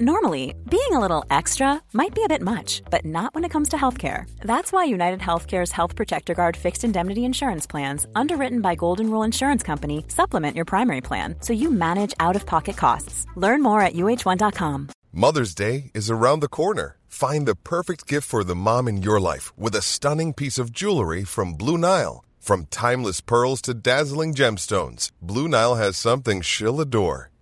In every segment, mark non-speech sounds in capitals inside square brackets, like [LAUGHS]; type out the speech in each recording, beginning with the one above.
Normally, being a little extra might be a bit much, but not when it comes to healthcare. That's why United Healthcare's Health Protector Guard fixed indemnity insurance plans, underwritten by Golden Rule Insurance Company, supplement your primary plan so you manage out-of-pocket costs. Learn more at uh1.com. Mother's Day is around the corner. Find the perfect gift for the mom in your life with a stunning piece of jewelry from Blue Nile. From timeless pearls to dazzling gemstones, Blue Nile has something she'll adore.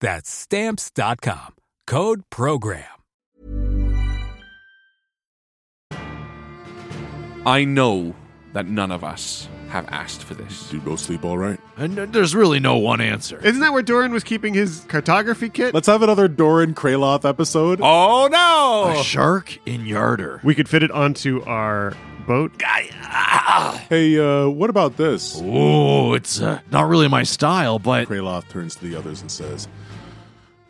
That's stamps.com. Code program. I know that none of us have asked for this. Did you go sleep all right? And uh, there's really no one answer. Isn't that where Doran was keeping his cartography kit? Let's have another Doran Kraloth episode. Oh no! A shark in Yartar. We could fit it onto our boat. Hey, uh, what about this? Oh, it's uh, not really my style, but Kraloth turns to the others and says,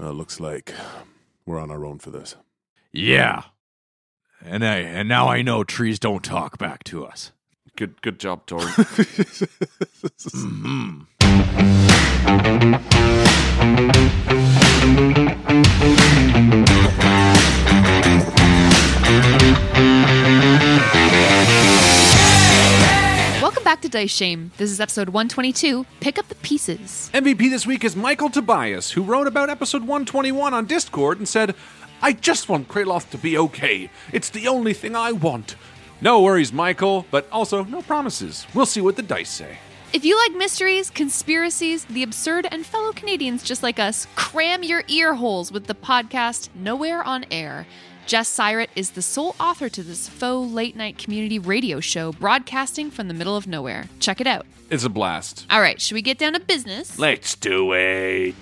uh, "Looks like we're on our own for this." yeah. And I and now I know trees don't talk back to us. Good, good job, Doran. [LAUGHS] Mhm. Back to Dice Shame. This is episode 122. Pick up the pieces. MVP this week is Michael Tobias, who wrote about episode 121 on Discord and said, I just want Kraloth to be okay. It's the only thing I want. No worries, Michael, but also no promises. We'll see what the dice say. If you like mysteries, conspiracies, the absurd, and fellow Canadians just like us, cram your ear holes with the podcast Nowhere on Air. Jess Syrett is the sole author to this faux late night community radio show broadcasting from the middle of nowhere. Check it out. It's a blast. All right, should we get down to business? Let's do it.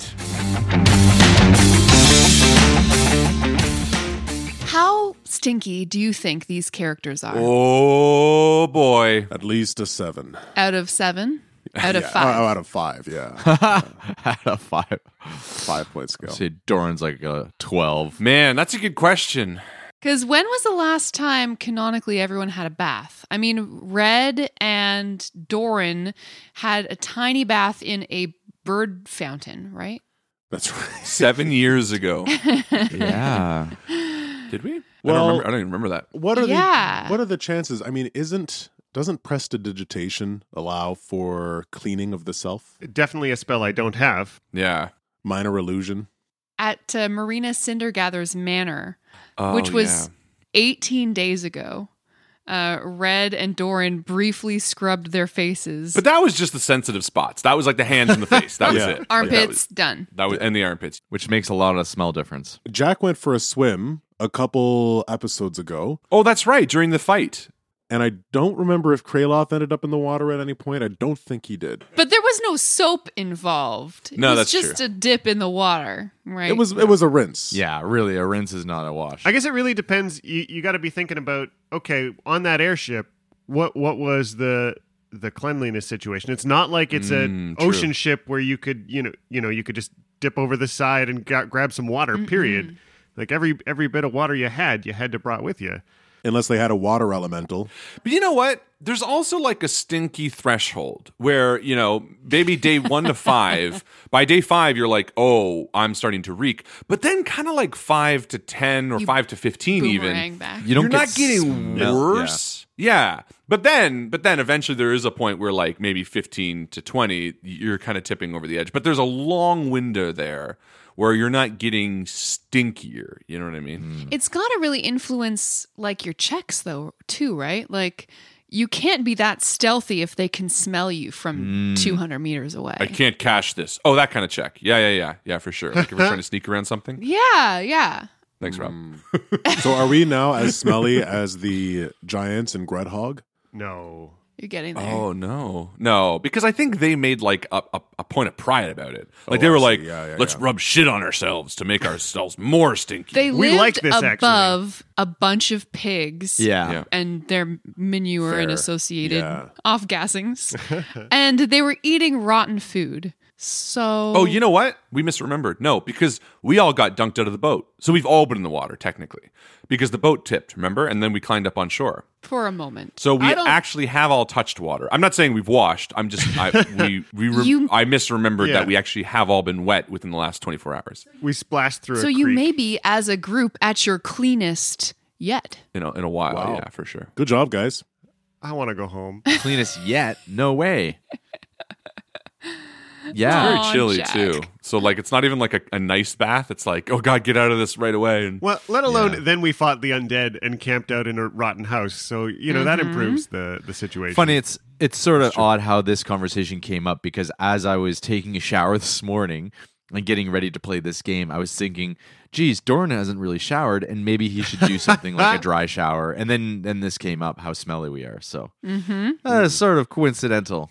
How stinky do you think these characters are? Oh boy. At least a seven. Out of seven? [LAUGHS] out of Yeah, five. Oh, out of five, [LAUGHS] yeah. Out of five. five point scale. Say Doran's like a 12. Man, that's a good question. Because when was the last time canonically everyone had a bath? I mean, Red and Doran had a tiny bath in a bird fountain, right? That's right. Seven years ago. [LAUGHS] Yeah. Did we? I, Well- don't remember, I don't even remember that. What are Yeah. the what are the chances? I mean, isn't doesn't prestidigitation allow for cleaning of the self? Definitely a spell I don't have. Yeah. Minor illusion. At uh, Marina Cindergather's Manor, Oh, which was yeah. 18 days ago, uh, Red and Doran briefly scrubbed their faces. But that was just the sensitive spots. That was like the hands and the face. That was [LAUGHS] Yeah. it. Armpits, done. That was, that was and the armpits. Which makes a lot of smell difference. Jack went for a swim a couple episodes ago, Oh, that's right. During the fight. And I don't remember if Kraloth ended up in the water at any point. I don't think he did. But there was no soap involved. It No, was that's just true. a dip in the water, right? It was it was a rinse. Yeah, really, a rinse is not a wash. I guess it really depends. You you got to be thinking about okay on that airship. What what was the the cleanliness situation? It's not like it's Mm, an true. ocean ship where you could you know you know you could just dip over the side and gra- grab some water. Period. Like every every bit of water you had, you had to brought with you. Unless they had a water elemental. But you know what? There's also like a stinky threshold where, you know, maybe day one to five, [LAUGHS] by day five, you're like, oh, I'm starting to reek. But then kind of like five to 10 or You five to 15 even. back. You don't You're get not getting smell- worse. Yeah. But then, but then eventually there is a point where like maybe 15 to 20, you're kind of tipping over the edge. But there's a long window there where you're not getting stinkier. You know what I mean? Mm. It's got to really influence like your checks though, too, right? Like you can't be that stealthy if they can smell you from mm. 200 meters away. I can't cash this. Oh, that kind of check. Yeah, yeah, yeah. Yeah, for sure. Like if we're trying to [LAUGHS] sneak around something. Yeah, yeah. Thanks, Rob. Mm. [LAUGHS] [LAUGHS] So are we now as smelly as the giants and Grudd Haug? No. You're getting there. Oh no, no! Because I think they made like a, a, a point of pride about it. Like Oh, they were like, Yeah, yeah, "Let's yeah. rub shit on ourselves to make ourselves more stinky." They We lived like this, actually. above a bunch of pigs. Yeah. Yeah. And their manure and associated Yeah. off gassings. [LAUGHS] and they were eating rotten food. So oh, you know what? We misremembered. No, because we all got dunked out of the boat, so we've all been in the water technically, because the boat tipped. Remember, and then we climbed up on shore. for a moment. So we actually have all touched water. I'm not saying we've washed. I'm just I, we we re- You- I misremembered Yeah. that we actually have all been wet within the last 24 hours. We splashed through. So a you creek. may be as a group at your cleanest yet. You know, in a while, Wow. yeah, for sure. Good job, guys. I want to go home. Cleanest yet? No way. Yeah, it's very chilly Jack. too. So like it's not even like a, a nice bath. It's like, oh god, get out of this right away. And Well, let alone Yeah. then we fought the undead and camped out in a rotten house. So you know that Mm-hmm. improves the the situation. Funny, it's it's sort of odd how this conversation came up because as I was taking a shower [LAUGHS] this morning and getting ready to play this game, I was thinking, geez, Doran hasn't really showered, and maybe he should do something like a [LAUGHS] dry shower. And then then this came up how smelly we are. So Mm-hmm. uh, it's sort of coincidental.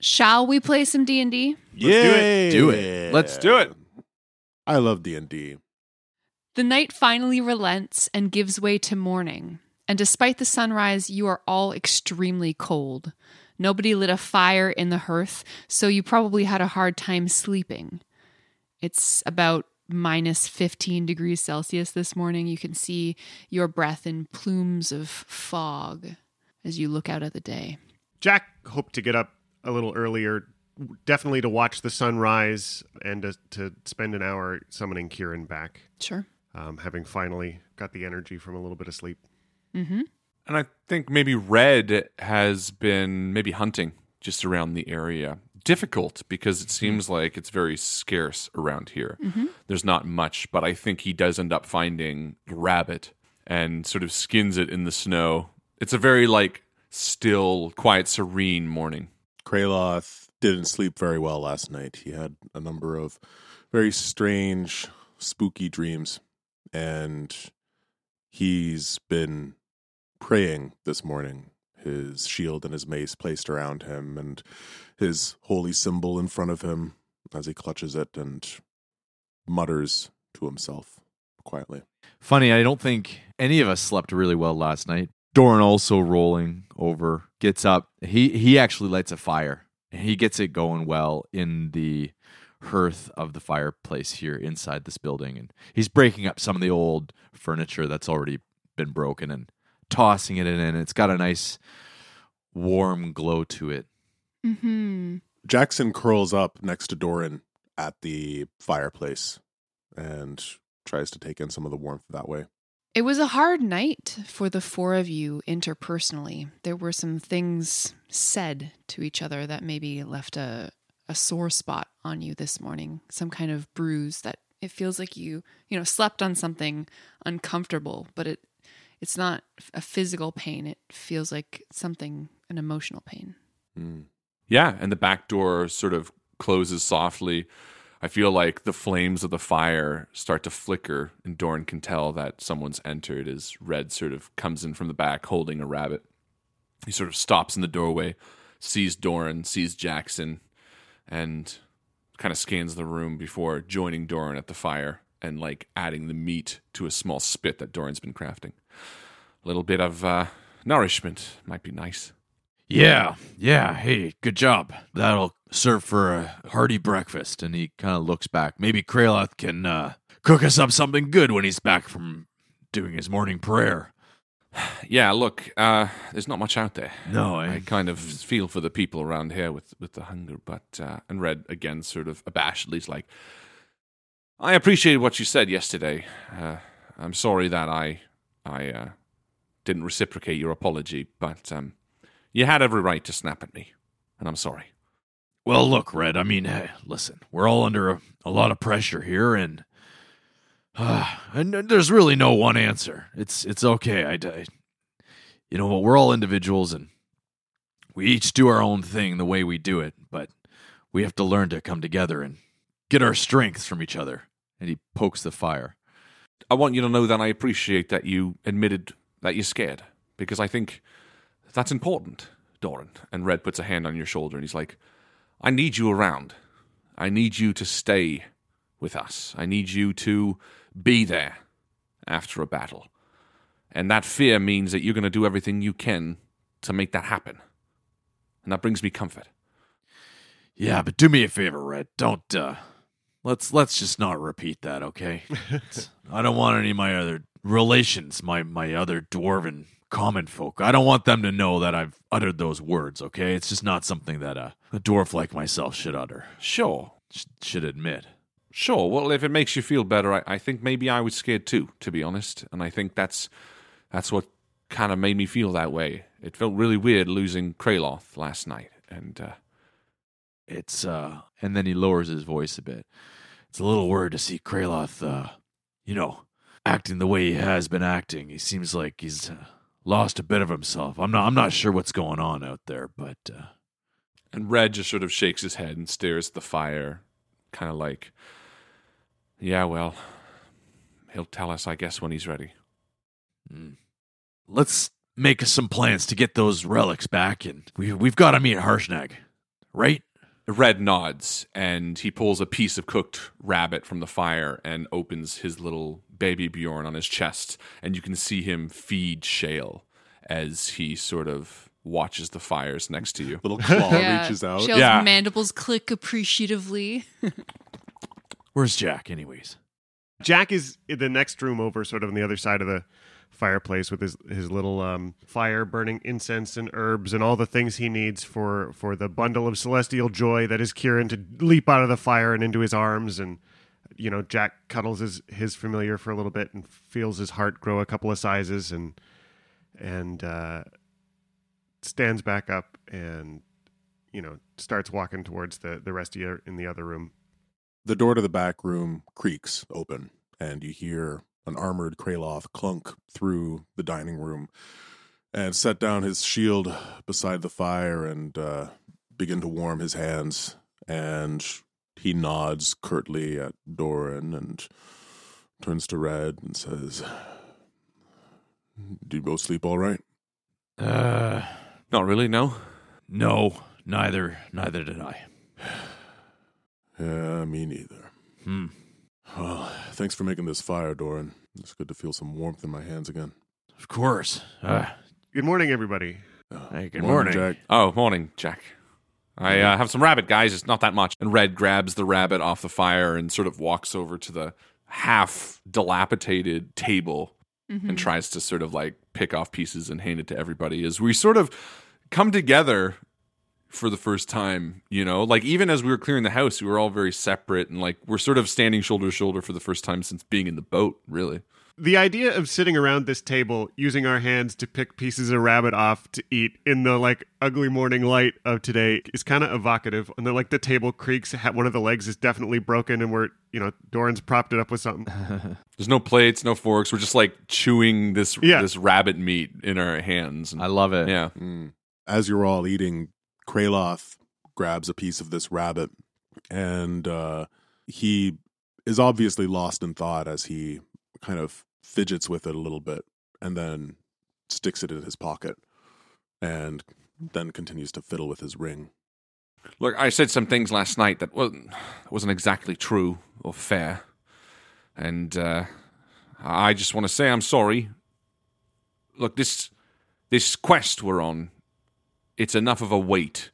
Shall we play some D and D? Yeah, Do it. Let's do it. I love D and D. The night finally relents and gives way to morning. And despite the sunrise, you are all extremely cold. Nobody lit a fire in the hearth, so you probably had a hard time sleeping. It's about minus 15 degrees Celsius this morning. You can see your breath in plumes of fog as you look out at the day. Jack hoped to get up a little earlier, definitely to watch the sunrise and to, to spend an hour summoning Kieran back, Sure. um, having finally got the energy from a little bit of sleep. Mm-hmm. and I think maybe Red has been maybe hunting just around the area. Difficult because it seems like it's very scarce around here. There's not much, but I think he does end up finding a rabbit and sort of skins it in the snow. It's a very like still, quiet, serene morning. Kraloth didn't sleep very well last night. He had a number of very strange, spooky dreams, and he's been praying this morning. His shield and his mace placed around him, and his holy symbol in front of him as he clutches it and mutters to himself quietly. Funny, I don't think any of us slept really well last night. Doran also rolling over, gets up. He he actually lights a fire And he gets it going well in the hearth of the fireplace here inside this building. And he's breaking up some of the old furniture that's already been broken and tossing it in. And it's got a nice warm glow to it. Mm-hmm. Jackson curls up next to Doran at the fireplace and tries to take in some of the warmth that way. It was a hard night for the four of you interpersonally. There were some things said to each other that maybe left a, a sore spot on you this morning, some kind of bruise that it feels like you, you know, slept on something uncomfortable, but it it's not a physical pain. It feels like something an emotional pain. Mm. Yeah, and the back door sort of closes softly. I feel like the flames of the fire start to flicker, and Doran can tell that someone's entered as Red sort of comes in from the back holding a rabbit. He sort of stops in the doorway, sees Doran, sees Jackson, and kind of scans the room before joining Doran at the fire and like adding the meat to a small spit that Doran's been crafting. A little bit of uh, nourishment might be nice. Yeah, yeah. Hey, good job. That'll serve for a hearty breakfast. And he kind of looks back. Maybe Kraloth can uh, cook us up something good when he's back from doing his morning prayer. [SIGHS] Yeah, look, uh, there's not much out there. No, I, I kind of feel for the people around here with, with the hunger, but uh, and Red again, sort of abashedly, is like, I appreciated what you said yesterday. Uh, I'm sorry that I I uh, didn't reciprocate your apology, but um, you had every right to snap at me, and I'm sorry. Well, look, Red. I mean, hey, listen, we're all under a, a lot of pressure here, and [SIGHS] uh, and there's really no one answer. It's it's okay. I, I, you know what? We're all individuals, and we each do our own thing the way we do it. But we have to learn to come together and get our strengths from each other. And he pokes the fire. I want you to know that I appreciate that you admitted that you're scared, because I think that's important, Doran. And Red puts a hand on your shoulder, and he's like, I need you around. I need you to stay with us. I need you to be there after a battle. And that fear means that you're going to do everything you can to make that happen. And that brings me comfort. Yeah, but do me a favor, Red. Don't uh let's let's just not repeat that, okay? [LAUGHS] I don't want any of my other relations, my my other dwarven common folk. I don't want them to know that I've uttered those words, okay? It's just not something that a, a dwarf like myself should utter. Sure. Sh- should admit. Sure. Well, if it makes you feel better, I, I think maybe I was scared too, to be honest. And I think that's that's what kind of made me feel that way. It felt really weird losing Kraloth last night, and uh, It's uh and then he lowers his voice a bit. It's a little weird to see Kraloth uh you know, acting the way he has been acting. He seems like he's uh, lost a bit of himself. I'm not I'm not sure what's going on out there, but uh and Red just sort of shakes his head and stares at the fire, kind of like, "Yeah, well, he'll tell us, I guess, when he's ready." mm. let's make some plans to get those relics back and we we've got to meet Harshnag, right? Red nods and he pulls a piece of cooked rabbit from the fire and opens his little baby Bjorn on his chest, and you can see him feed Shale as he sort of watches the fires next to you. [LAUGHS] Little claw reaches out. Shale's Yeah. mandibles click appreciatively. Where's Jack anyways? Jack is in the next room over, sort of on the other side of the fireplace with his his little um, fire burning incense and herbs and all the things he needs for for the bundle of celestial joy that is Kieran to leap out of the fire and into his arms and you know Jack cuddles his his familiar for a little bit and feels his heart grow a couple of sizes and and uh, stands back up and you know starts walking towards the the rest of you in the other room The door to the back room creaks open, and you hear an armored Kraloth clunk through the dining room and set down his shield beside the fire and uh, begin to warm his hands. And he nods curtly at Doran and turns to Red and says, Do you both sleep all right? Uh Not really, no. no, neither neither did I. [SIGHS] Yeah, me neither. Hmm. Well, thanks for making this fire, Doran. It's good to feel some warmth in my hands again. Of course. Uh, good morning everybody Uh, Hey, good morning. Jack. Oh, morning, Jack. I uh, have some rabbit, guys. It's not that much. And Red grabs the rabbit off the fire and sort of walks over to the half dilapidated table Mm-hmm. and tries to sort of like pick off pieces and hand it to everybody as we sort of come together for the first time, you know? Like even as we were clearing the house, we were all very separate and like we're sort of standing shoulder to shoulder for the first time since being in the boat, really. The idea of sitting around this table using our hands to pick pieces of rabbit off to eat in the like ugly morning light of today is kind of evocative. And then like the table creaks, one of the legs is definitely broken, and we're you know Doran's propped it up with something. [LAUGHS] There's no plates, no forks. We're just like chewing this Yeah. this rabbit meat in our hands. And, I love it. yeah. Mm. As you're all eating, Kraloth grabs a piece of this rabbit, and uh, he is obviously lost in thought as he kind of fidgets with it a little bit, and then sticks it in his pocket, and then continues to fiddle with his ring. Look, I said some things last night that wasn't, wasn't exactly true or fair. And uh, I just want to say I'm sorry. Look, this this quest we're on, it's enough of a weight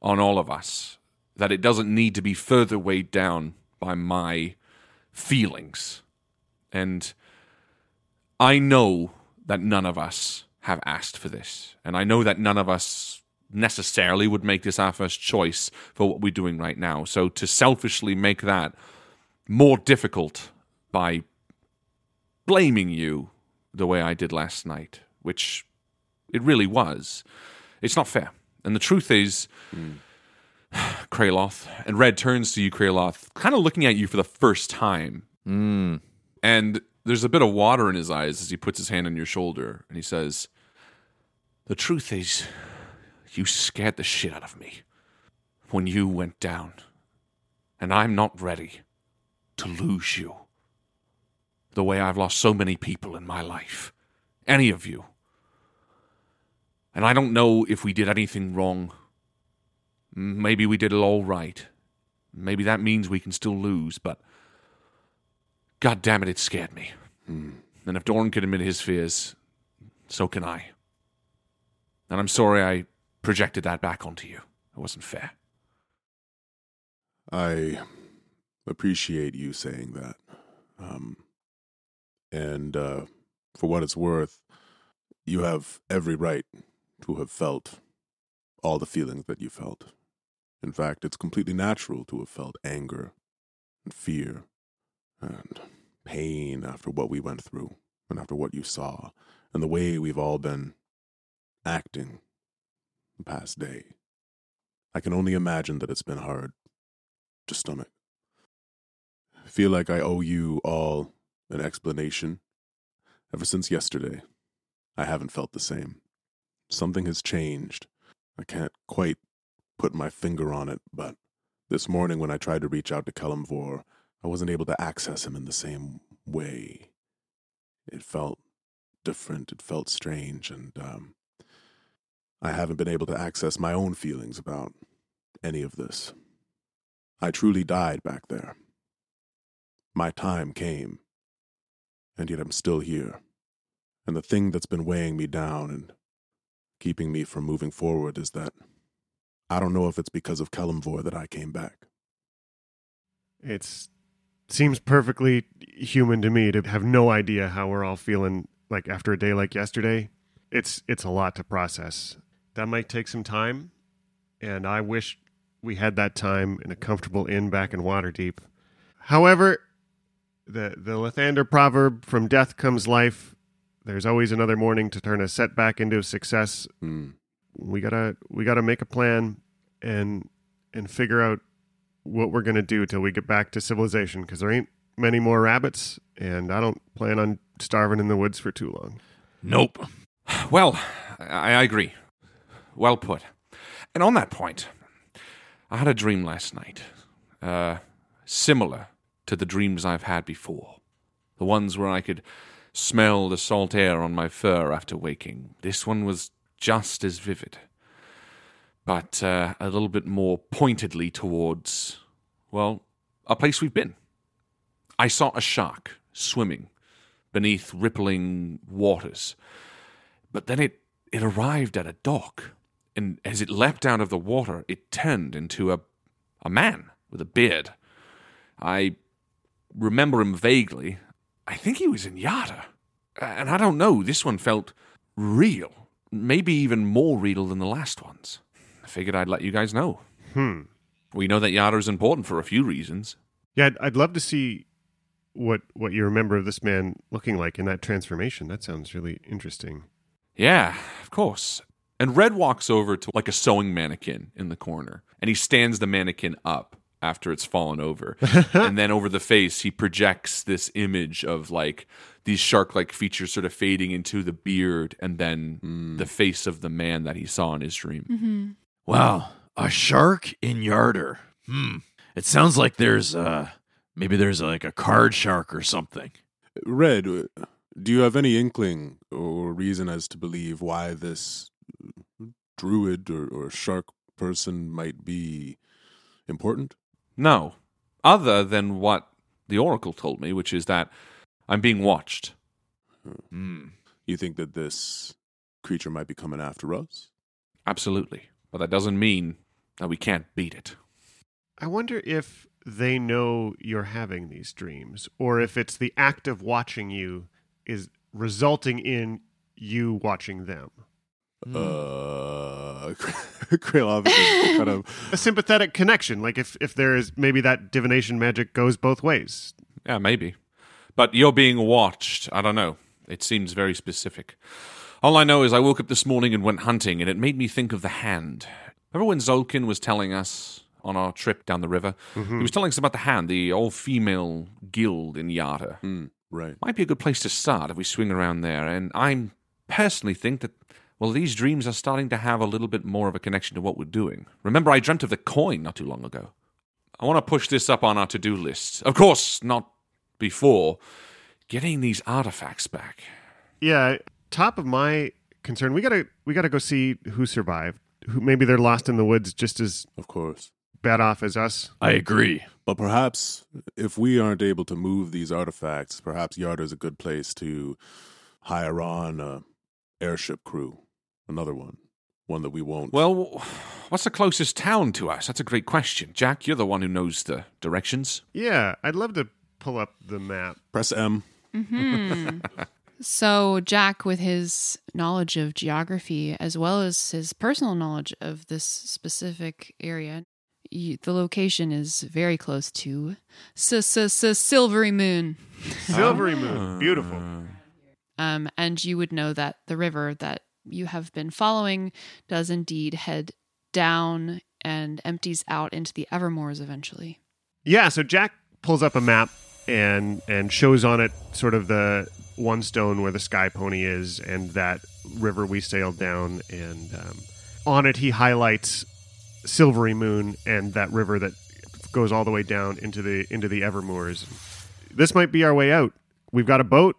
on all of us that it doesn't need to be further weighed down by my feelings. And I know that none of us have asked for this. And I know that none of us necessarily would make this our first choice for what we're doing right now. So to selfishly make that more difficult by blaming you the way I did last night, which it really was, it's not fair. And the truth is, [SIGHS] Kraloth, and Red turns to you, Kraloth, kind of looking at you for the first time. Mm. And there's a bit of water in his eyes as he puts his hand on your shoulder and he says, The truth is, you scared the shit out of me when you went down. And I'm not ready to lose you the way I've lost so many people in my life. Any of you. And I don't know if we did anything wrong. Maybe we did it all right. Maybe that means we can still lose, but God damn it, it scared me. And if Doran can admit his fears, so can I. And I'm sorry I projected that back onto you. It wasn't fair. I appreciate you saying that. Um, and uh, for what it's worth, you have every right to have felt all the feelings that you felt. In fact, it's completely natural to have felt anger and fear and pain after what we went through and after what you saw and the way we've all been acting the past day. I can only imagine that it's been hard to stomach. I feel like I owe you all an explanation. Ever since yesterday, I haven't felt the same. Something has changed. I can't quite put my finger on it, but this morning when I tried to reach out to Kelemvor, I wasn't able to access him in the same way. It felt different, it felt strange, and um, I haven't been able to access my own feelings about any of this. I truly died back there. My time came, and yet I'm still here. And the thing that's been weighing me down and keeping me from moving forward is that I don't know if it's because of Kelemvor that I came back. It's seems perfectly human to me to have no idea how we're all feeling like after a day like yesterday. It's it's a lot to process. That might take some time, and I wish we had that time in a comfortable inn back in Waterdeep. However, the the Lathander proverb from death comes life. There's always another morning to turn a setback into a success. Hmm. We gotta we gotta make a plan and and figure out what we're gonna do till we get back to civilization because there ain't many more rabbits, and I don't plan on starving in the woods for too long. Nope. Well, I, I agree. Well put. And on that point, I had a dream last night, uh, similar to the dreams I've had before. The ones where I could smell the salt air on my fur after waking. This one was just as vivid, but uh, a little bit more pointedly towards, well, a place we've been. I saw a shark swimming beneath rippling waters. But then it, it arrived at a dock, and as it leapt out of the water, it turned into a, a man with a beard. I remember him vaguely. I think he was in Yartar. And I don't know, this one felt real. Maybe even more real than the last ones. I figured I'd let you guys know. Hmm. We know that Yartar is important for a few reasons. Yeah, I'd, I'd love to see what what you remember of this man looking like in that transformation. That sounds really interesting. Yeah, of course. And Red walks over to like a sewing mannequin in the corner, and he stands the mannequin up after it's fallen over. [LAUGHS] and then over the face, he projects this image of like these shark like features sort of fading into the beard and then the face of the man that he saw in his dream. Mm-hmm. Wow, a shark in Yartar. Hmm. It sounds like there's uh maybe there's like a card shark or something. Red, uh, do you have any inkling or reason as to believe why this druid or, or shark person might be important? No, other than what the Oracle told me, which is that I'm being watched. Hmm. You think that this creature might be coming after us? Absolutely. But that doesn't mean that we can't beat it. I wonder if they know you're having these dreams, or if it's the act of watching you is resulting in you watching them. Uh, [LAUGHS] Kraloth is kind of [LAUGHS] A sympathetic connection, like if if there is maybe that divination magic goes both ways. Yeah, maybe. But you're being watched. I don't know. It seems very specific. All I know is I woke up this morning and went hunting, and it made me think of the hand. Remember when Zolkin was telling us on our trip down the river? He was telling us about the hand, the all female guild in Yartar. Hmm, right. Might be a good place to start if we swing around there. And I personally think that, well, these dreams are starting to have a little bit more of a connection to what we're doing. Remember, I dreamt of the coin not too long ago. I want to push this up on our to do list. Of course, not before getting these artifacts back. Yeah, top of my concern, we gotta we gotta go see who survived. Who maybe they're lost in the woods just as Of course. bad off as us. I agree. But perhaps if we aren't able to move these artifacts, perhaps Yartar is a good place to hire on a airship crew. Another one. One that we won't. Well, what's the closest town to us? That's a great question. Jack, you're the one who knows the directions. Yeah, I'd love to pull up the map. press M. Mm-hmm. [LAUGHS] so, Jack, with his knowledge of geography as well as his personal knowledge of this specific area, y- the location is very close to S- S- S- Silvery Moon. Silvery Moon, beautiful. Um, and you would know that the river that you have been following does indeed head down and empties out into the Evermoors eventually. Yeah, so Jack pulls up a map and and shows on it sort of the one stone where the sky pony is and that river we sailed down. And um, on it he highlights silvery moon and that river that goes all the way down into the into the evermoors. This might be our way out. We've got a boat.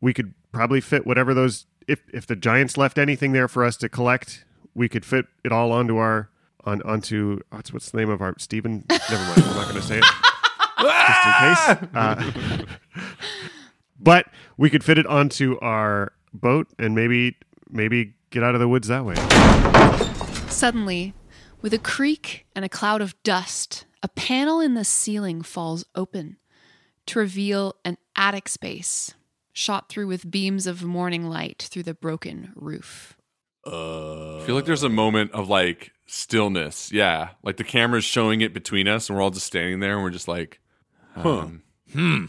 We could probably fit whatever those if if the giants left anything there for us to collect we could fit it all onto our on onto what's what's the name of our Stephen? Never mind. I'm not going to say it. Just in case. [LAUGHS] Uh, but we could fit it onto our boat and maybe maybe get out of the woods that way. Suddenly, with a creak and a cloud of dust, a panel in the ceiling falls open to reveal an attic space shot through with beams of morning light through the broken roof. Uh, I feel like there's a moment of like stillness. Yeah. Like the camera's showing it between us and we're all just standing there and we're just like, um, Hmm.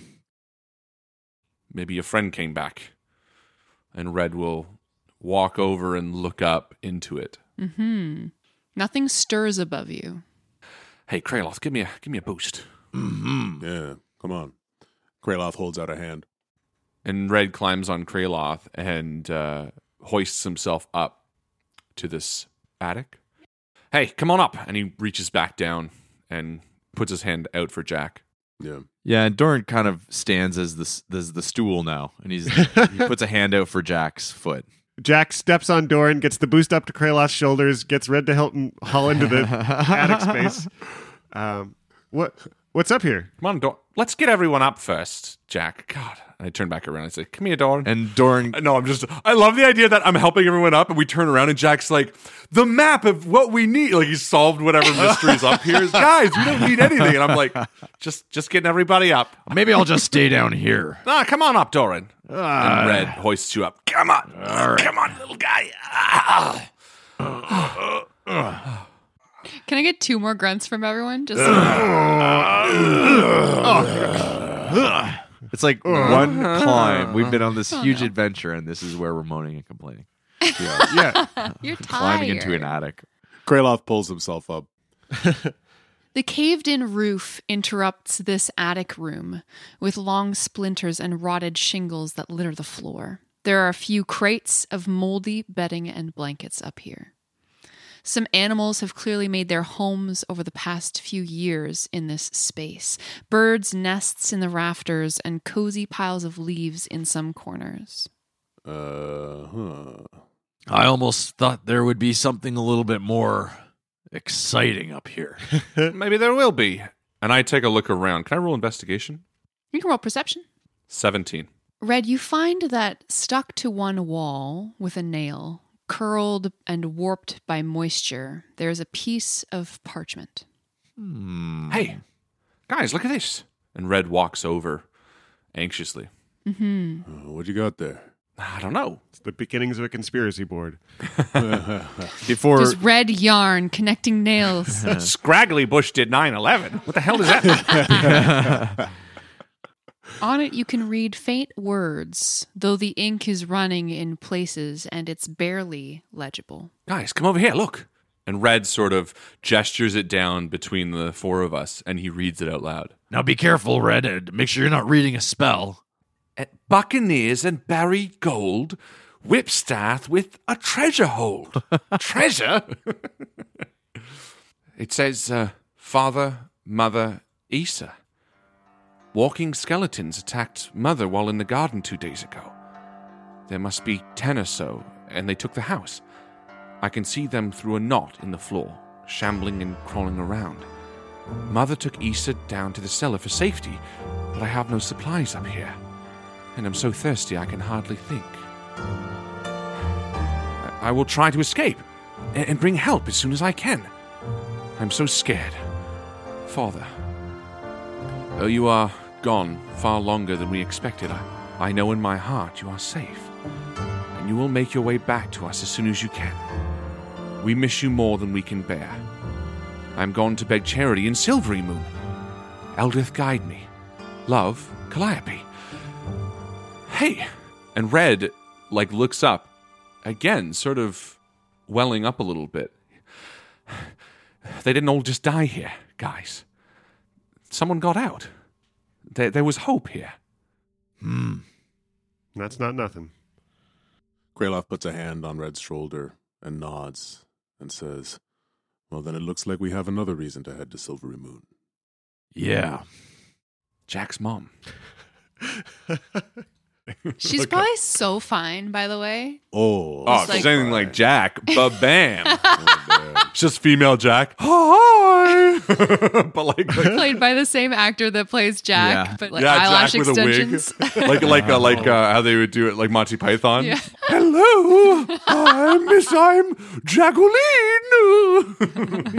Maybe a friend came back. And Red will walk over and look up into it. Hmm. Nothing stirs above you. Hey, Kraloth, give me a give me a boost. Mm-hmm. yeah, come on. Kraloth holds out a hand. And Red climbs on Kraloth and uh, hoists himself up to this attic. Hey, come on up. And he reaches back down and puts his hand out for Jack. Yeah. Yeah, and Doran kind of stands as the as the stool now, and he's he puts a hand out for Jack's foot. Jack steps on Doran, gets the boost up to Kraloth's shoulders, gets Red to Hilton haul into the attic space. [LAUGHS] Um, what what's up here? Come on, Dor- let's get everyone up first, Jack. God, I turn back around. I say, "Come here, Doran." And Doran, no, I'm just. I love the idea that I'm helping everyone up, and we turn around, and Jack's like, "The map of what we need." Like he's solved whatever [LAUGHS] mysteries up here. Guys, we don't need anything, and I'm like, [LAUGHS] just, just getting everybody up. maybe I'll just stay down here. [LAUGHS] Ah, come on up, Doran. and Red hoists you up. Come on, come on, little guy. Ah. Can I get two more grunts from everyone? Just [SIGHS] [SIGHS] [SIGHS] It's like oh. one [LAUGHS] uh-huh. climb. We've been on this oh, huge adventure, and this is where we're moaning and complaining. [LAUGHS] Yeah. yeah. you're tired. [LAUGHS] Climbing into an attic. Kraloth pulls himself up. The caved in roof interrupts this attic room with long splinters and rotted shingles that litter the floor. There are a few crates of moldy bedding and blankets up here. Some animals have clearly made their homes over the past few years in this space birds' nests in the rafters and cozy piles of leaves in some corners. Uh huh. I almost thought there would be something a little bit more exciting up here. [LAUGHS] Maybe there will be. And I take a look around. Can I roll investigation? You can roll perception. Seventeen. Red, you find that stuck to one wall with a nail, curled and warped by moisture, there is a piece of parchment. Hey, guys, look at this. And Red walks over anxiously. hmm Uh, what you got there? I don't know. It's the beginnings of a conspiracy board. [LAUGHS] [LAUGHS] Before There's red yarn connecting nails. [LAUGHS] Scraggly Bush did 9 11. What the hell does that mean? On it, you can read faint words, though the ink is running in places and it's barely legible. Guys, come over here, look. And Red sort of gestures it down between the four of us and he reads it out loud. now, be careful, Red. and Make sure you're not reading a spell. At Buccaneers and buried gold, Whipstaff with a treasure hold. [LAUGHS] treasure? it says, uh, Father, Mother, Isa. Walking skeletons attacked Mother while in the garden two days ago. There must be ten or so, and they took the house. I can see them through a knot in the floor, shambling and crawling around. Mother took Isa down to the cellar for safety, but I have no supplies up here and I'm so thirsty I can hardly think. I will try to escape and bring help as soon as I can. I'm so scared. Father, though you are gone far longer than we expected, I, I know in my heart you are safe, and you will make your way back to us as soon as you can. We miss you more than we can bear. I am gone to beg charity in Silvery Moon. Eldath, guide me. Love, Calliope. Hey! And Red, like, looks up, again, sort of welling up a little bit. They didn't all just die here, guys. Someone got out. There, there was hope here. Hmm. That's not nothing. Kraloth puts a hand on Red's shoulder and nods and says, Well, then it looks like we have another reason to head to Silvery Moon. Yeah. Jack's mom. [LAUGHS] [LAUGHS] She's probably so fine, by the way. Oh, Oh, It's if it's like- anything like Jack, ba [LAUGHS] bam. [LAUGHS] it's just female Jack. Hi! but like, like Played by the same actor that plays Jack, Yeah. but like yeah, eyelash Jack with extensions. a wig, like like uh, like uh, how they would do it, like Monty Python. Yeah. Hello, I'm Miss I'm Jacqueline.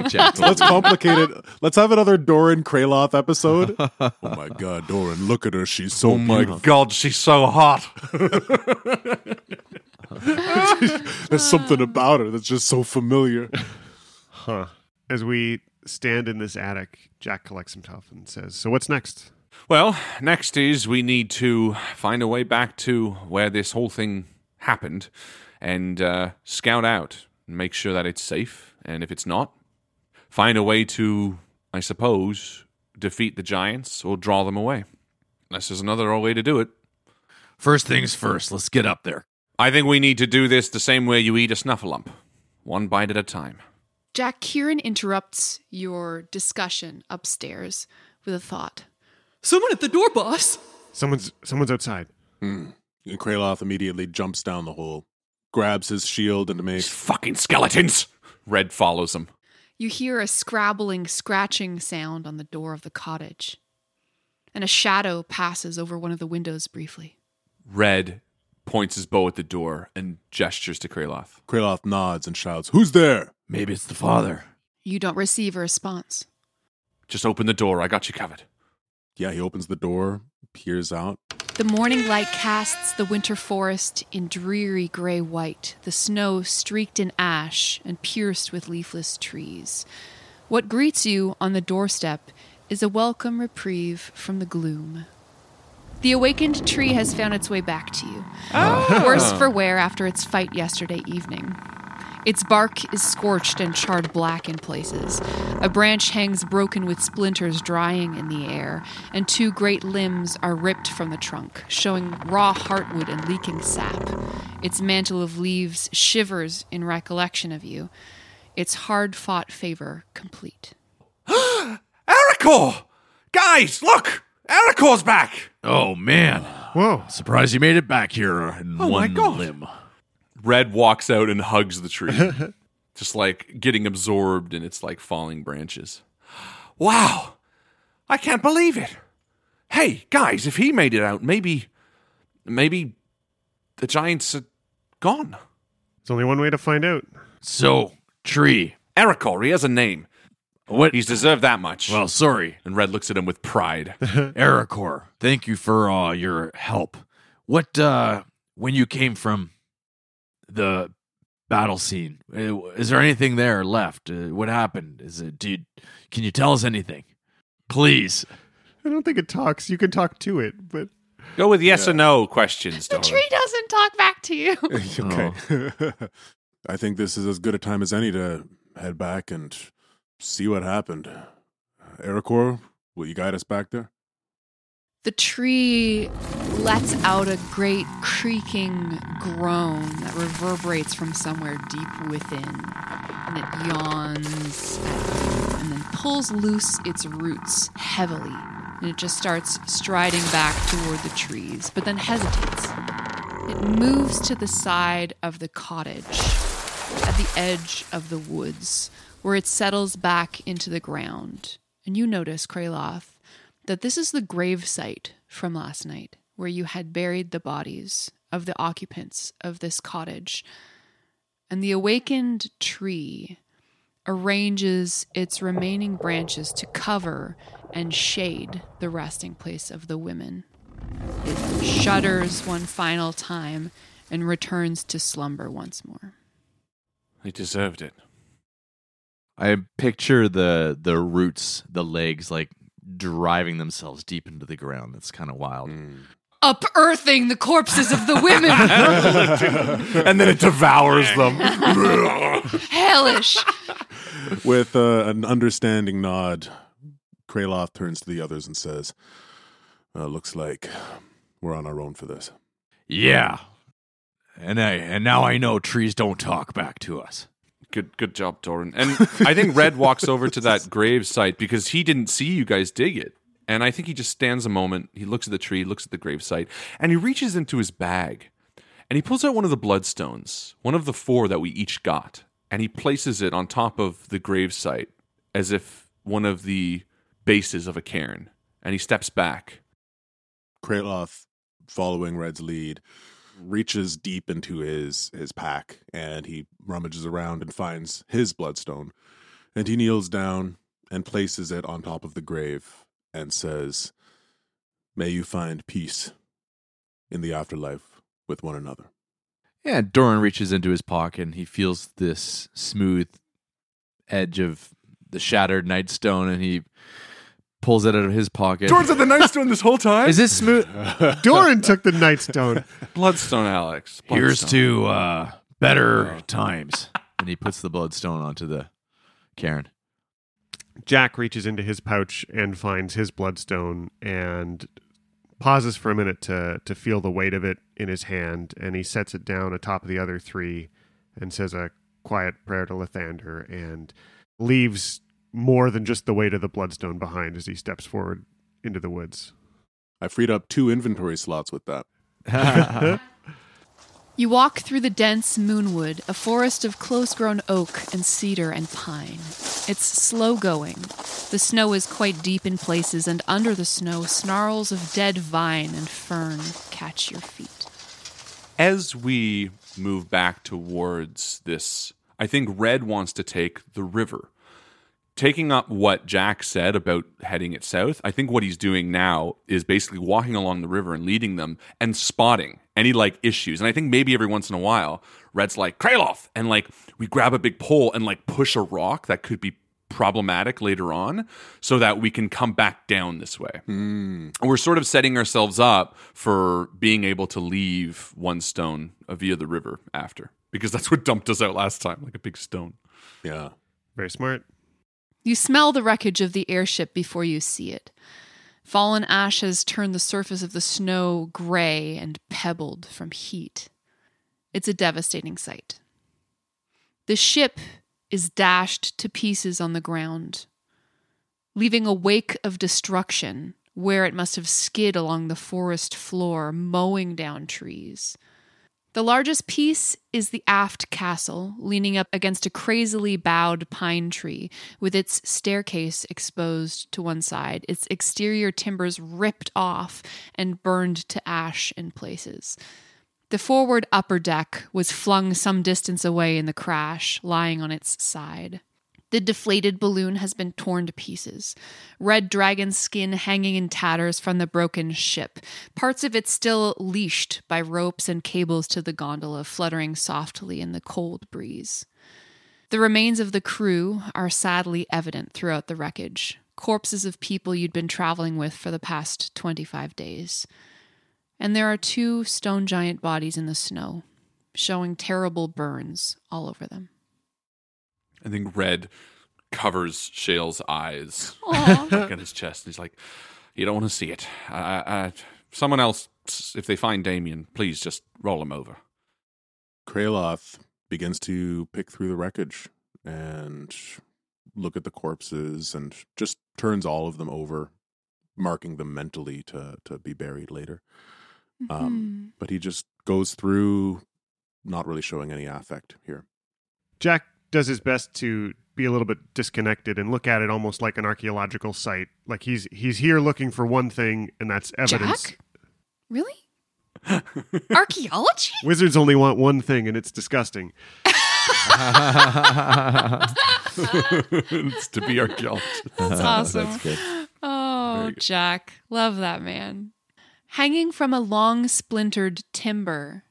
Jack. Let's complicate it. Let's have another Doran Kraloth episode. oh my God, Doran, look at her. She's so oh my beautiful. God, she's so hot. [LAUGHS] There's something about her that's just so familiar. Huh. As we stand in this attic, Jack collects himself and says, So what's next? Well, next is we need to find a way back to where this whole thing happened, and uh, scout out and make sure that it's safe. And if it's not, find a way to, I suppose, defeat the giants or draw them away. Unless there's another way to do it. First things first, let's get up there. I think we need to do this the same way you eat a snuffleup, one bite at a time. Jack Kieran interrupts your discussion upstairs with a thought. Someone at the door, boss. Someone's someone's outside. Hmm. And Kraloth immediately jumps down the hole, grabs his shield, and makes. fucking skeletons! Red follows him. You hear a scrabbling, scratching sound on the door of the cottage. and a shadow passes over one of the windows briefly. Red points his bow at the door and gestures to Kraloth. Kraloth nods and shouts, Who's there? Maybe it's the father. You don't receive a response. Just open the door. I got you covered. Yeah, he opens the door, peers out. The morning light casts the winter forest in dreary gray white, the snow streaked in ash and pierced with leafless trees. What greets you on the doorstep is a welcome reprieve from the gloom. The awakened tree has found its way back to you, oh. worse for wear after its fight yesterday evening. Its bark is scorched and charred black in places. A branch hangs broken with splinters drying in the air, and two great limbs are ripped from the trunk, showing raw heartwood and leaking sap. Its mantle of leaves shivers in recollection of you, its hard fought favor complete. [GASPS] Ericor! Guys, look! Ericor's back! Oh man. Whoa. Surprised you made it back here in Oh, my one God. limb. Red walks out and hugs the tree, [LAUGHS] just like getting absorbed in its like falling branches. Wow! I can't believe it. Hey, guys, if he made it out, maybe, maybe the giants are gone. There's only one way to find out. So, tree. Ericor, he has a name. What? He's deserved that much. well, sorry, and Red looks at him with pride. [LAUGHS] Ericor. Thank you for uh, your help. What? uh When you came from the battle scene, uh, is there anything there left? Uh, what happened? Is it? Do you, can you tell us anything? Please. I don't think it talks. You can talk to it, but Go with yes or no questions, The Doran. tree doesn't talk back to you. [LAUGHS] okay. [LAUGHS] I think this is as good a time as any to head back and see what happened. Ericor, will you guide us back there? The tree lets out a great creaking groan that reverberates from somewhere deep within. And it yawns and then pulls loose its roots heavily. And it just starts striding back toward the trees, but then hesitates. It moves to the side of the cottage at the edge of the woods, where it settles back into the ground. And you notice, Kraloth, that this is the grave site from last night, where you had buried the bodies of the occupants of this cottage. And the awakened tree arranges its remaining branches to cover and shade the resting place of the women. It shudders one final time and returns to slumber once more. He deserved it. I picture the the roots, the legs, like driving themselves deep into the ground. That's kind of wild. Upearthing the corpses of the women! [LAUGHS] and then it devours them. [LAUGHS] Hellish! With uh, an understanding nod, Kraloth turns to the others and says, uh, "Looks like we're on our own for this." Yeah, and I and now I know trees don't talk back to us. Good, good job, Doran. And I think Red [LAUGHS] walks over to that grave site because he didn't see you guys dig it. And I think he just stands a moment. He looks at the tree, looks at the grave site, and he reaches into his bag and he pulls out one of the bloodstones, one of the four that we each got, and he places it on top of the grave site as if one of the bases of a cairn. And he steps back. Kraloth, following Red's lead, reaches deep into his his pack and he rummages around and finds his bloodstone. And he kneels down and places it on top of the grave and says, "May you find peace in the afterlife with one another." Yeah, Doran reaches into his pocket and he feels this smooth edge of the shattered nightstone and he pulls it out of his pocket. Doran's at the nightstone this whole time. Is this smooth? [LAUGHS] Doran took the nightstone. Bloodstone, Alex. Here's to uh, better times. And he puts the bloodstone onto the cairn. Jack reaches into his pouch and finds his bloodstone and pauses for a minute to to feel the weight of it in his hand and he sets it down atop of the other three and says a quiet prayer to Lathander and leaves more than just the weight of the bloodstone behind as he steps forward into the woods. I freed up two inventory slots with that. [LAUGHS] You walk through the dense moonwood, a forest of close grown oak and cedar and pine. It's slow going. The snow is quite deep in places, and under the snow, snarls of dead vine and fern catch your feet. As we move back towards this, I think Red wants to take the river. Taking up what Jack said about heading it south, I think what he's doing now is basically walking along the river and leading them and spotting any like issues. And I think maybe every once in a while, Red's like, Kraloth! And like we grab a big pole and like push a rock that could be problematic later on so that we can come back down this way. Hmm. We're sort of setting ourselves up for being able to leave one stone via the river after because that's what dumped us out last time, like a big stone. Yeah. Very smart. You smell the wreckage of the airship before you see it. Fallen ashes turn the surface of the snow gray and pebbled from heat. It's a devastating sight. The ship is dashed to pieces on the ground, leaving a wake of destruction where it must have skid along the forest floor, mowing down trees. The largest piece is the aft castle, leaning up against a crazily bowed pine tree, with its staircase exposed to one side, its exterior timbers ripped off and burned to ash in places. The forward upper deck was flung some distance away in the crash, lying on its side. The deflated balloon has been torn to pieces. Red dragon skin hanging in tatters from the broken ship, parts of it still leashed by ropes and cables to the gondola, fluttering softly in the cold breeze. The remains of the crew are sadly evident throughout the wreckage corpses of people you'd been traveling with for the past 25 days. And there are two stone giant bodies in the snow, showing terrible burns all over them. I think Red covers Shale's eyes Aw. [LAUGHS] like on his chest. And he's like, You don't want to see it. I, I, someone else, if they find Damien, please just roll him over. Kraloth begins to pick through the wreckage and look at the corpses and just turns all of them over, marking them mentally to to be buried later. Um, but he just goes through, not really showing any affect here. Jack does his best to be a little bit disconnected and look at it almost like an archaeological site. Like he's he's here looking for one thing, and that's evidence. Jack? Really? [LAUGHS] Archaeology? Wizards only want one thing, and it's disgusting. [LAUGHS] [LAUGHS] it's to be archaeologist. That's awesome. That's good. Oh, good. Jack. Love that man. Hanging from a long splintered timber,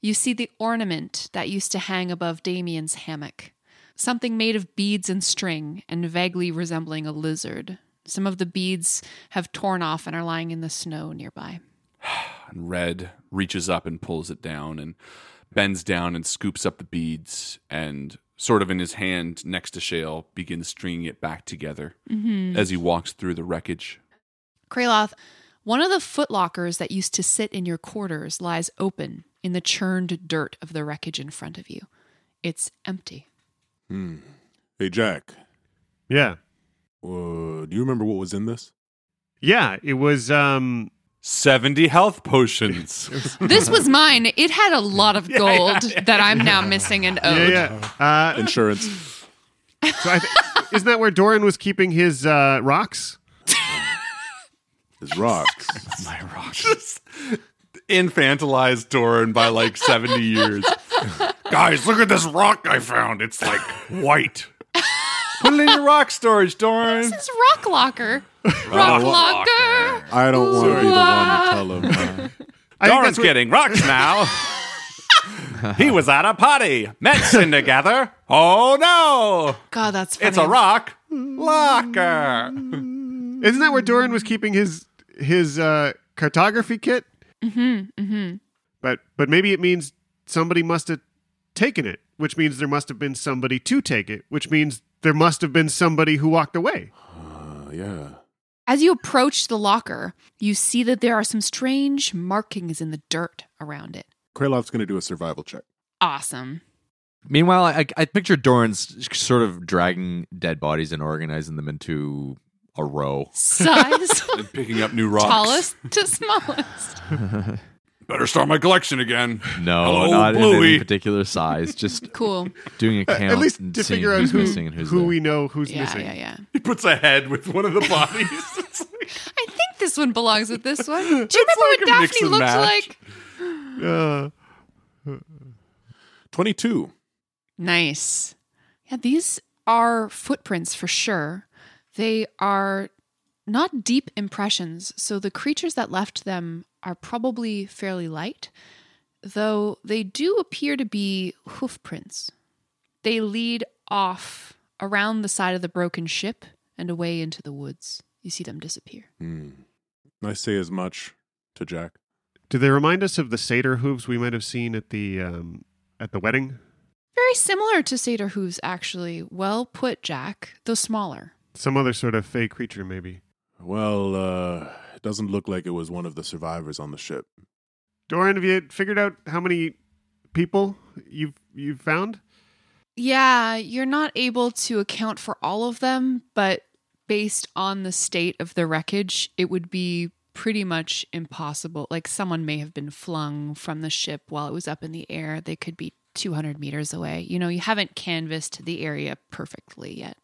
you see the ornament that used to hang above Damien's hammock. Something made of beads and string and vaguely resembling a lizard. Some of the beads have torn off and are lying in the snow nearby. [SIGHS] And Red reaches up and pulls it down and bends down and scoops up the beads and sort of in his hand next to Shale begins stringing it back together mm-hmm. as he walks through the wreckage. Kraloth, one of the footlockers that used to sit in your quarters lies open in the churned dirt of the wreckage in front of you. It's empty. Hey, Jack, Yeah, uh, do you remember what was in this? yeah. It was um 70 health potions. [LAUGHS] [LAUGHS] This was mine. It had a lot of [LAUGHS] gold that I'm now missing and owed. yeah yeah. Uh, Insurance. so I th- isn't that where Doran was keeping his uh, rocks? His rocks. My rocks. Infantilized Doran by like 70 years. Guys, look at this rock I found. It's like white. Put it in your rock storage, Doran. This is Rock Locker. Rock Locker. I don't want to be the one to tell him. uh, [LAUGHS] I Doran's what- getting rocks now. [LAUGHS] he was at a party. Medicine together. Oh no! God, that's funny. It's a rock locker. Isn't that where Doran was keeping his his uh, cartography kit? Mm-hmm, mm-hmm. But but maybe it means somebody must have taken it, which means there must have been somebody to take it, which means there must have been somebody who walked away. uh, yeah. As you approach the locker, you see that there are some strange markings in the dirt around it. Kraloth's going to do a survival check. Awesome. Meanwhile, I, I picture Doran's sort of dragging dead bodies and organizing them into a row. Size [LAUGHS] And picking up new rocks. tallest to smallest. [LAUGHS] Better start my collection again. No, Hello, not in Bluey. any particular size. Just [LAUGHS] Cool. doing a count. At least and to seeing figure out who's who, missing and who's who there. we know who's Yeah, missing. yeah, yeah. He puts a head with one of the bodies. It's like- I think this one belongs with this one. Do you remember like a what mix Daphne and looked match. like? Uh, [SIGHS] 22. Nice. Yeah, these are footprints for sure. They are not deep impressions, so the creatures that left them are probably fairly light, though they do appear to be hoof prints. They lead off around the side of the broken ship and away into the woods. You see them disappear. Hmm. I say as much to Jack. do they remind us of the satyr hooves we might have seen at the um, at the wedding? Very similar to satyr hooves, actually. Well put, Jack, though smaller. Some other sort of fey creature, maybe. Well, uh, it doesn't look like it was one of the survivors on the ship. Doran, have you figured out how many people you've you've found? Yeah, you're not able to account for all of them, but based on the state of the wreckage, it would be pretty much impossible. Like someone may have been flung from the ship while it was up in the air. They could be 200 meters away. You know, you haven't canvassed the area perfectly yet.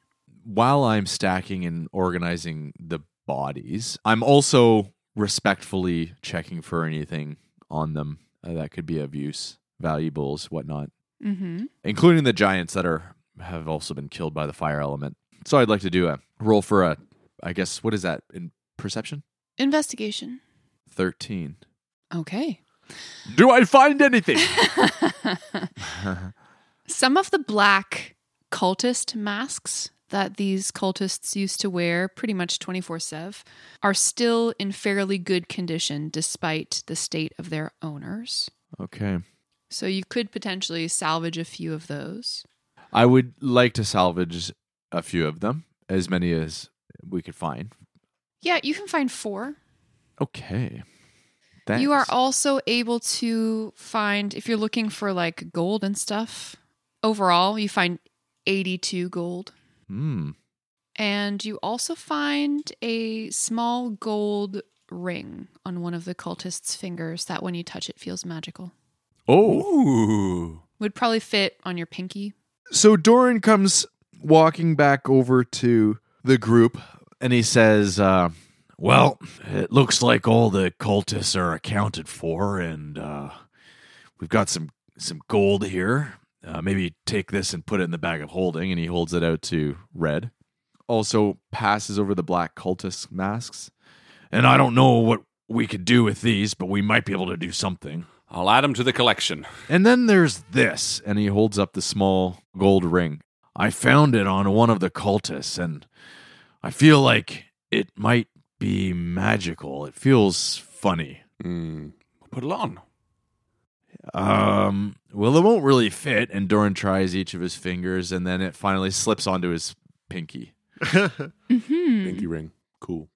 While I'm stacking and organizing the bodies, I'm also respectfully checking for anything on them uh, that could be of use, valuables, whatnot, Mm-hmm. including the giants that are have also been killed by the fire element. So I'd like to do a roll for a, I guess, what is that in perception? Investigation. Thirteen. Okay. Do I find anything? [LAUGHS] [LAUGHS] Some of the black cultist masks that these cultists used to wear pretty much 24 7 are still in fairly good condition despite the state of their owners. okay. So you could potentially salvage a few of those. I would like to salvage a few of them, as many as we could find. Yeah, you can find four. Okay. Thanks. You are also able to find, if you're looking for like gold and stuff, overall, you find 82 gold. Hmm. And you also find a small gold ring on one of the cultists' fingers that when you touch it feels magical. Oh. Ooh. Would probably fit on your pinky. So Doran comes walking back over to the group and he says, uh, Well, it looks like all the cultists are accounted for, and uh, we've got some, some gold here. Uh, maybe take this and put it in the bag of holding. And he holds it out to Red. Also passes over the black cultist masks. And I don't know what we could do with these, but we might be able to do something. I'll add them to the collection. And then there's this, and he holds up the small gold ring. I found it on one of the cultists, and I feel like it might be magical. It feels funny. Hmm. Put it on. Um, well, it won't really fit. And Doran tries each of his fingers, and then it finally slips onto his pinky. [LAUGHS] Mm-hmm. Pinky ring. Cool.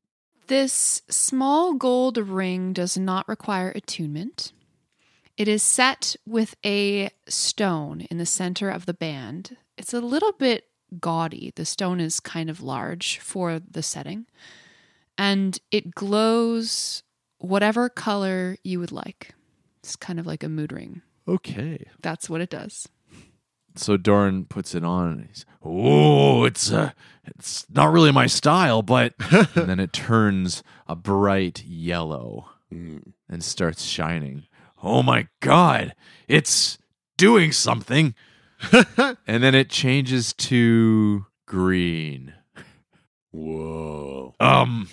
This small gold ring does not require attunement. It is set with a stone in the center of the band. It's a little bit gaudy. The stone is kind of large for the setting. And it glows whatever color you would like. It's kind of like a mood ring. Okay. That's what it does. So Doran puts it on, and he's, "Oh, it's uh, it's not really my style, but." [LAUGHS] and then it turns a bright yellow Hmm. and starts shining. Oh my god, it's doing something. [LAUGHS] and then it changes to green. Whoa. Um,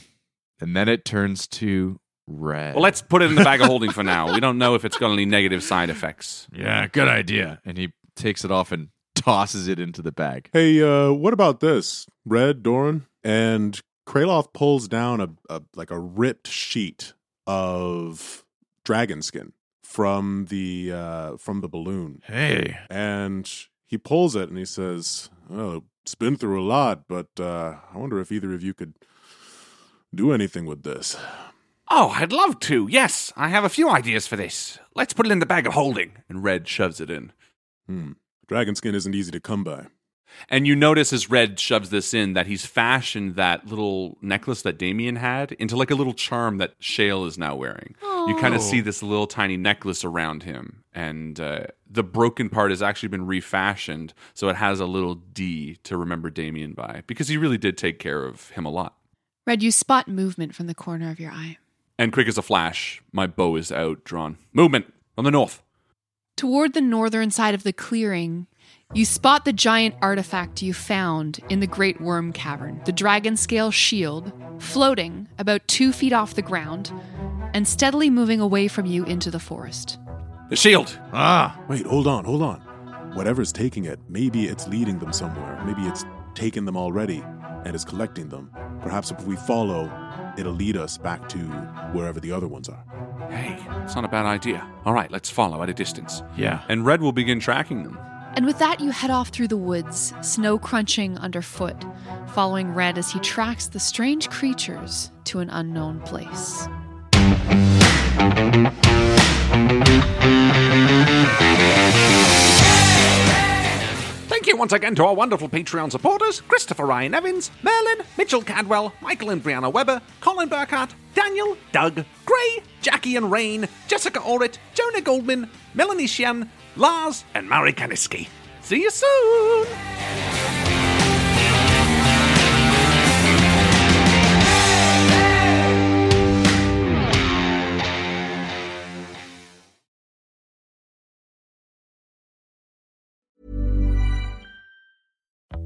and then it turns to red. Well, let's put it in the bag of holding for now. We don't know if it's got any negative side effects. yeah, good idea. And he takes it off and tosses it into the bag. Hey, uh, what about this? Red, Doran? And Kraloth pulls down a, a like a ripped sheet of dragon skin from the uh from the balloon. Hey, And he pulls it and he says, Oh, it's been through a lot, but uh I wonder if either of you could do anything with this. Oh, I'd love to. Yes, I have a few ideas for this. Let's put it in the bag of holding. And Red shoves it in. Hmm. Dragon skin isn't easy to come by. And you notice as Red shoves this in that he's fashioned that little necklace that Damien had into like a little charm that Shale is now wearing. You kind of see this little tiny necklace around him, and uh, the broken part has actually been refashioned so it has a little D to remember Damien by because he really did take care of him a lot. Red, you spot movement from the corner of your eye. And quick as a flash, my bow is out drawn. Movement on the north. Toward the northern side of the clearing, you spot the giant artifact you found in the Great Worm Cavern, the dragon scale shield, floating about two feet off the ground and steadily moving away from you into the forest. The shield. Ah, wait, hold on, hold on. Whatever's taking it, maybe it's leading them somewhere. Maybe it's taken them already and is collecting them. Perhaps if we follow, it'll lead us back to wherever the other ones are. Hey, it's not a bad idea. All right, let's follow at a distance. Yeah. And Red will begin tracking them. And with that, you head off through the woods, snow crunching underfoot, following Red as he tracks the strange creatures to an unknown place. Once again to our wonderful Patreon supporters Christopher Ryan Evans, Merlin, Mitchell Cadwell, Michael and Brianna Weber, Colin Burkhardt, Daniel, Doug, Gray, Jackie and Rain, Jessica Orrit, Jonah Goldman, Melanie Shen, Lars, and Mari Kaniski. See you soon!